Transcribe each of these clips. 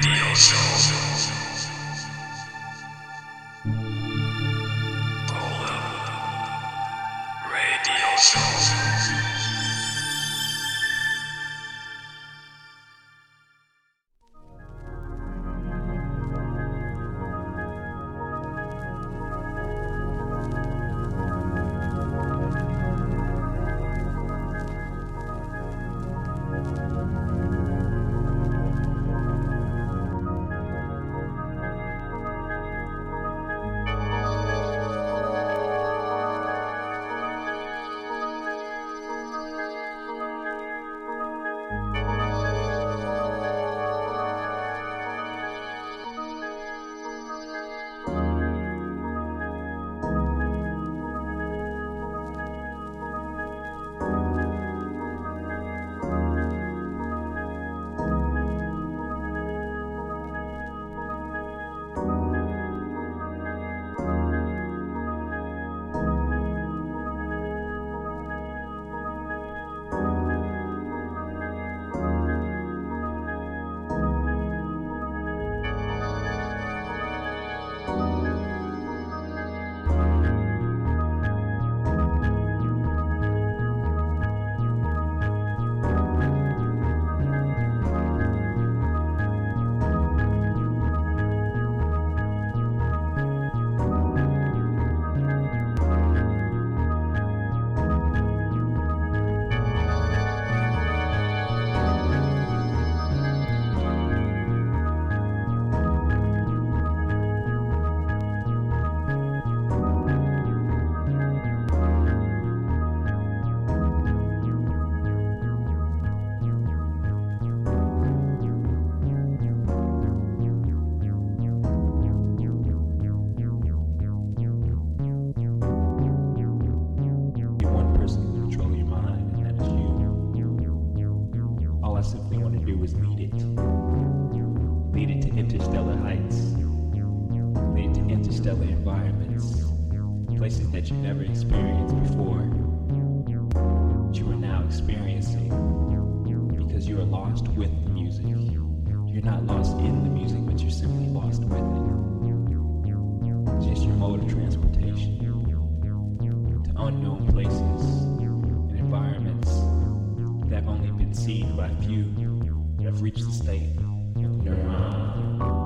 Radio Show. Places that you've never experienced before. That you are now experiencing. Because you are lost with the music. You're not lost in the music, but you're simply lost with it. It's just your mode of transportation to unknown places and environments that have only been seen by few that have reached the state of nirvana.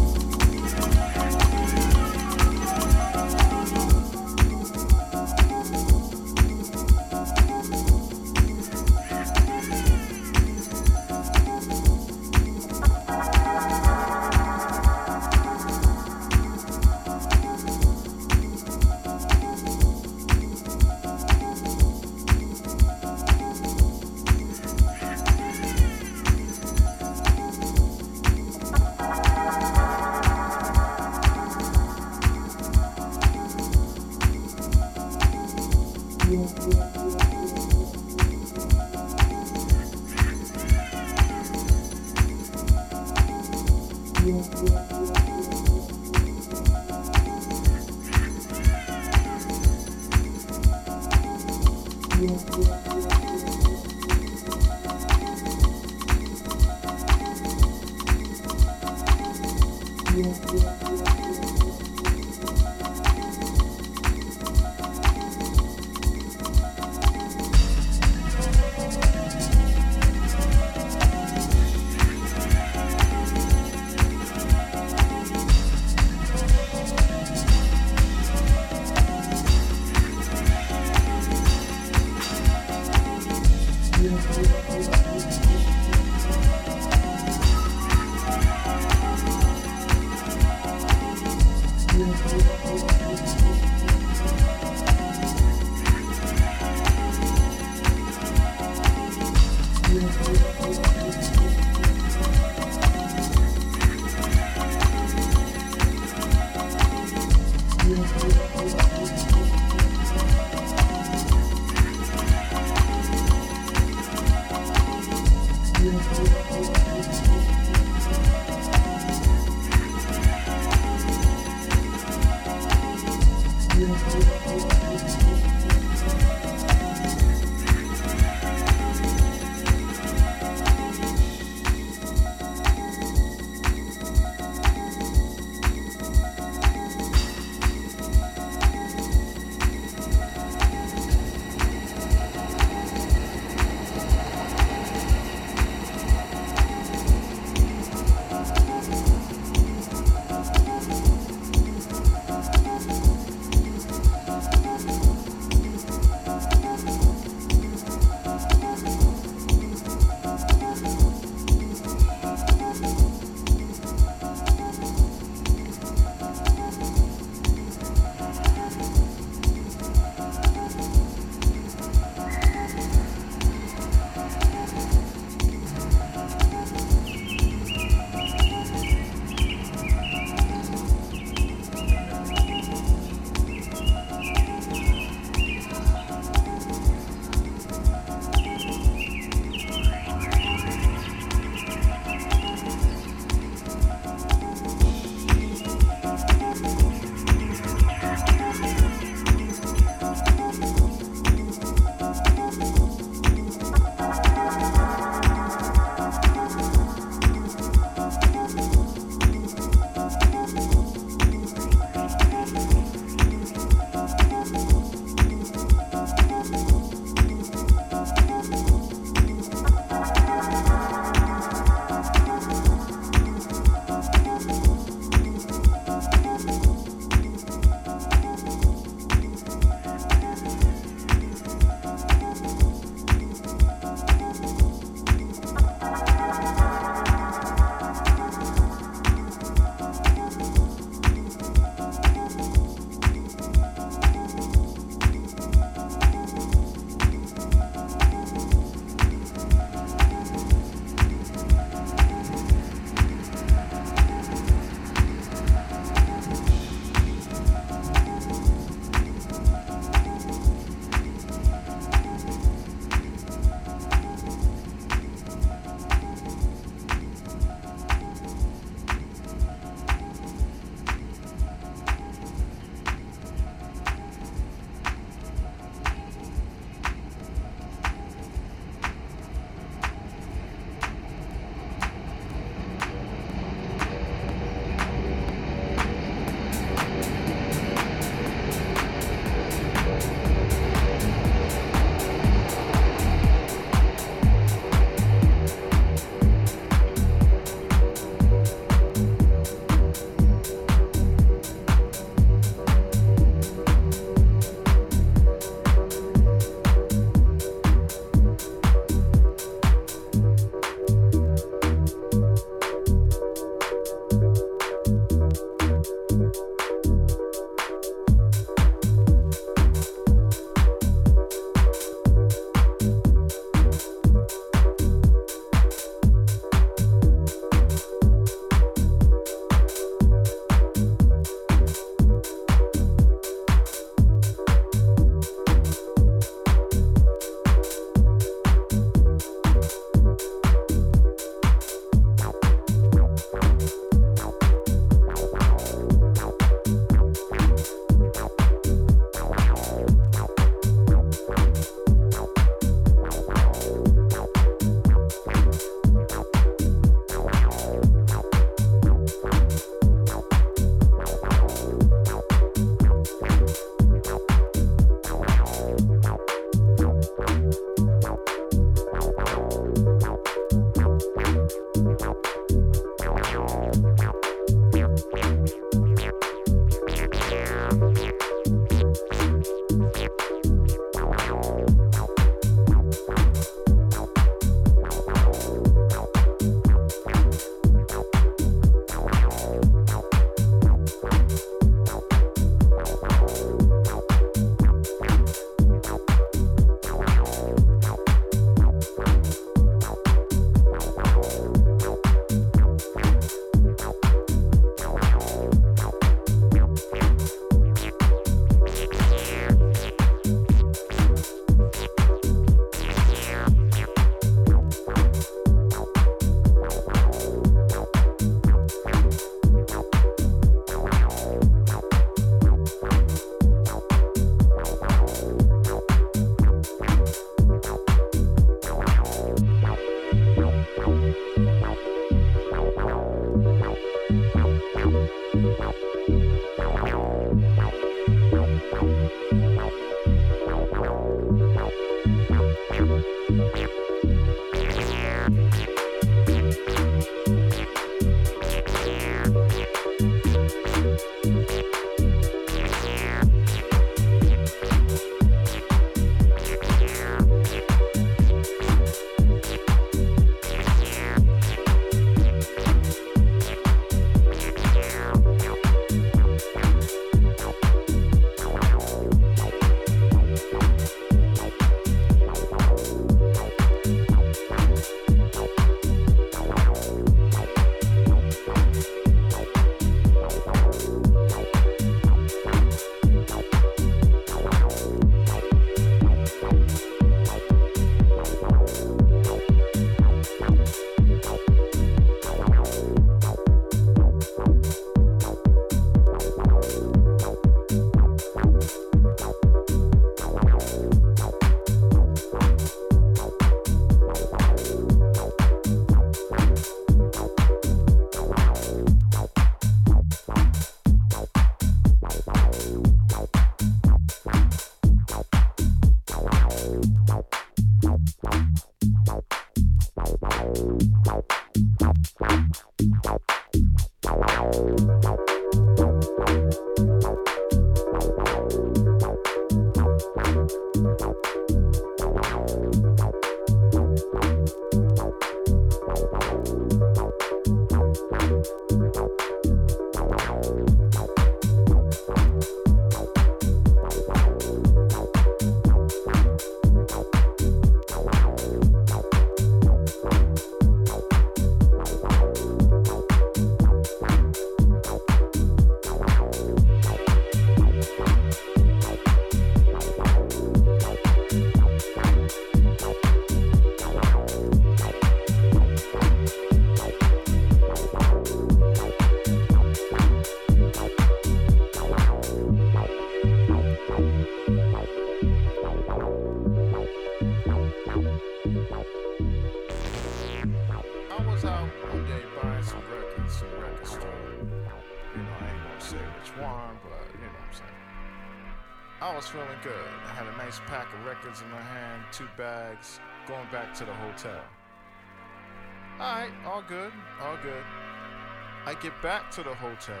I get back to the hotel,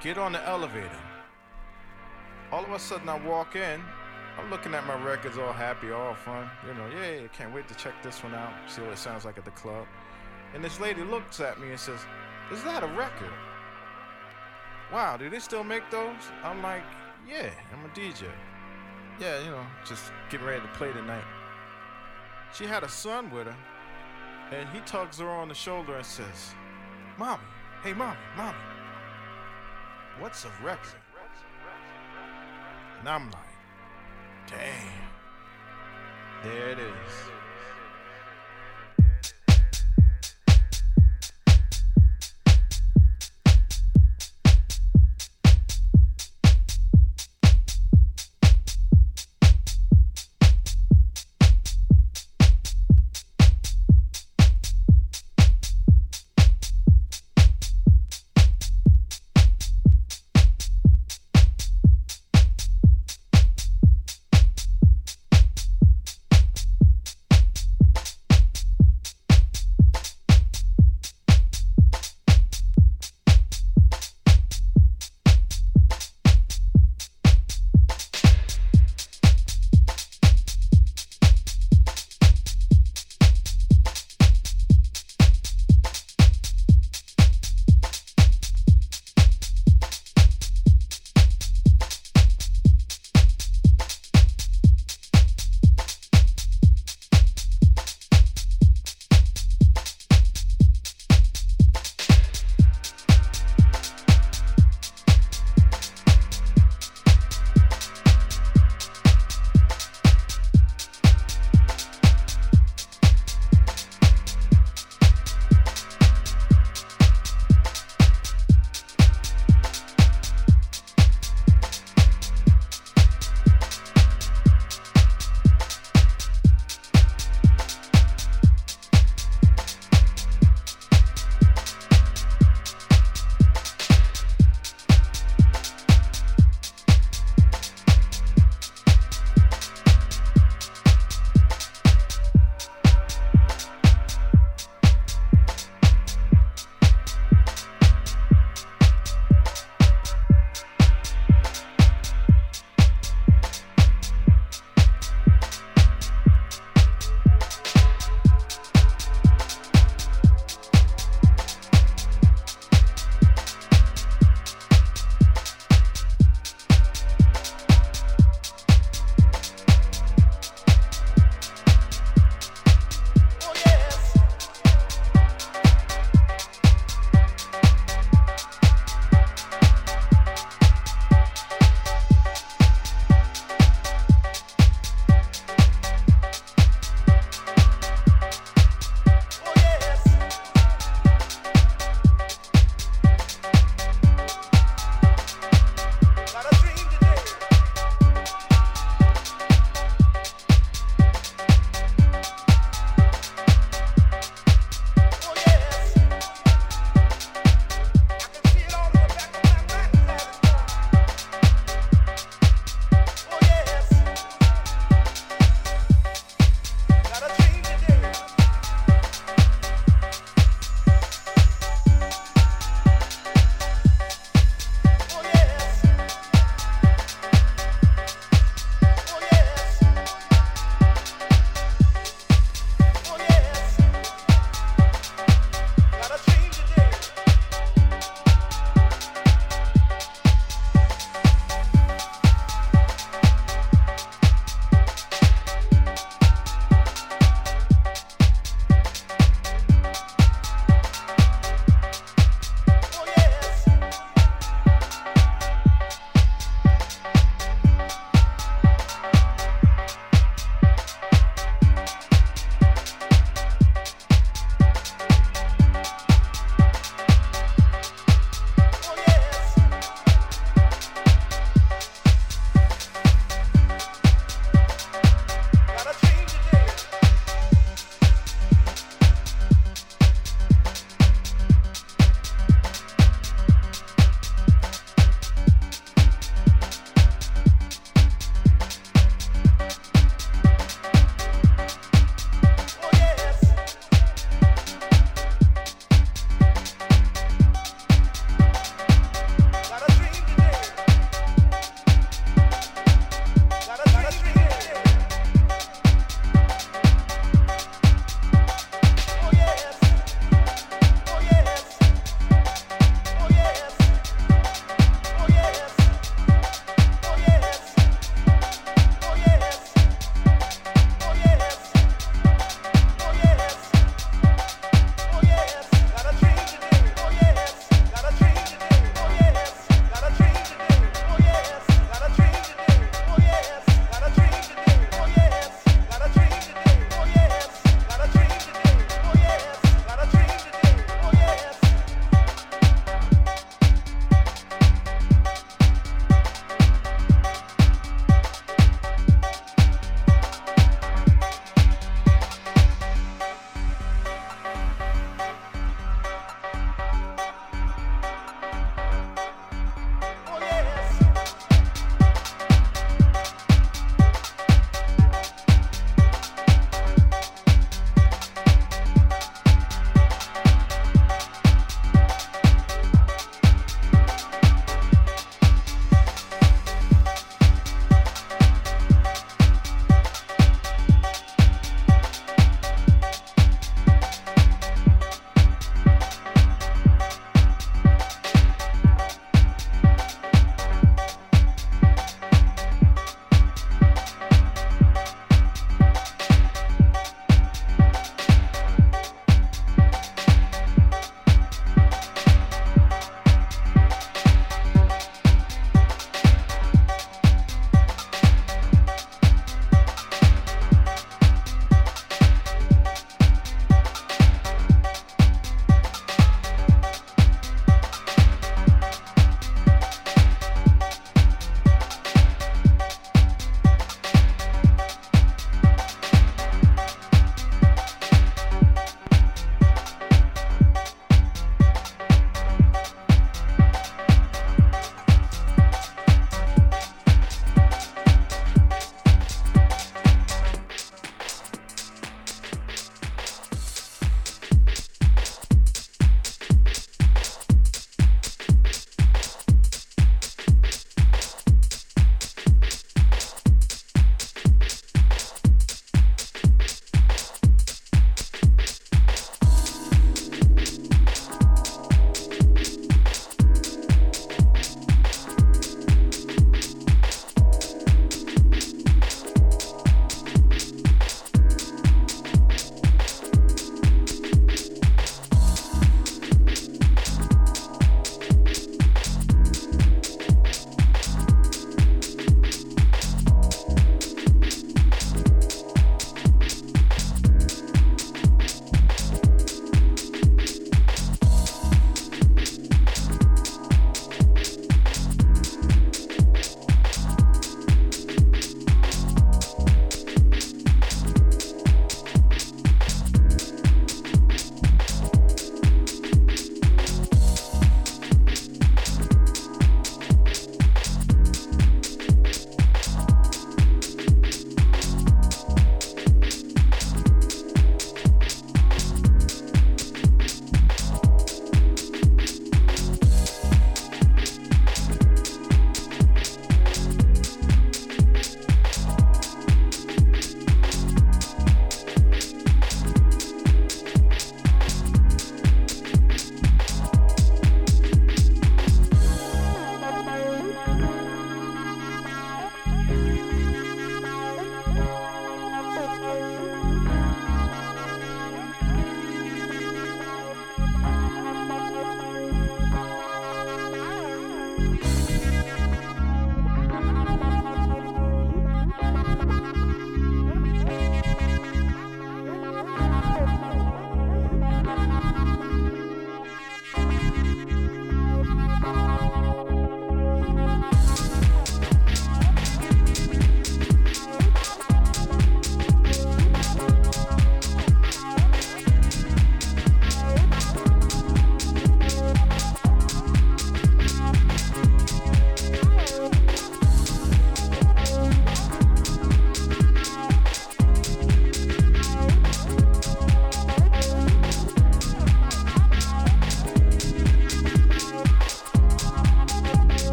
get on the elevator. All of a sudden, I walk in. I'm looking at my records, all happy, all fun. You know, yeah, can't wait to check this one out, see what it sounds like at the club. And this lady looks at me and says, Is that a record? Wow, do they still make those? I'm like, Yeah, I'm a DJ. Yeah, you know, just getting ready to play tonight. She had a son with her, and he tugs her on the shoulder and says, Mommy, hey, mommy, mommy, what's a record? And I'm like, damn, there it is.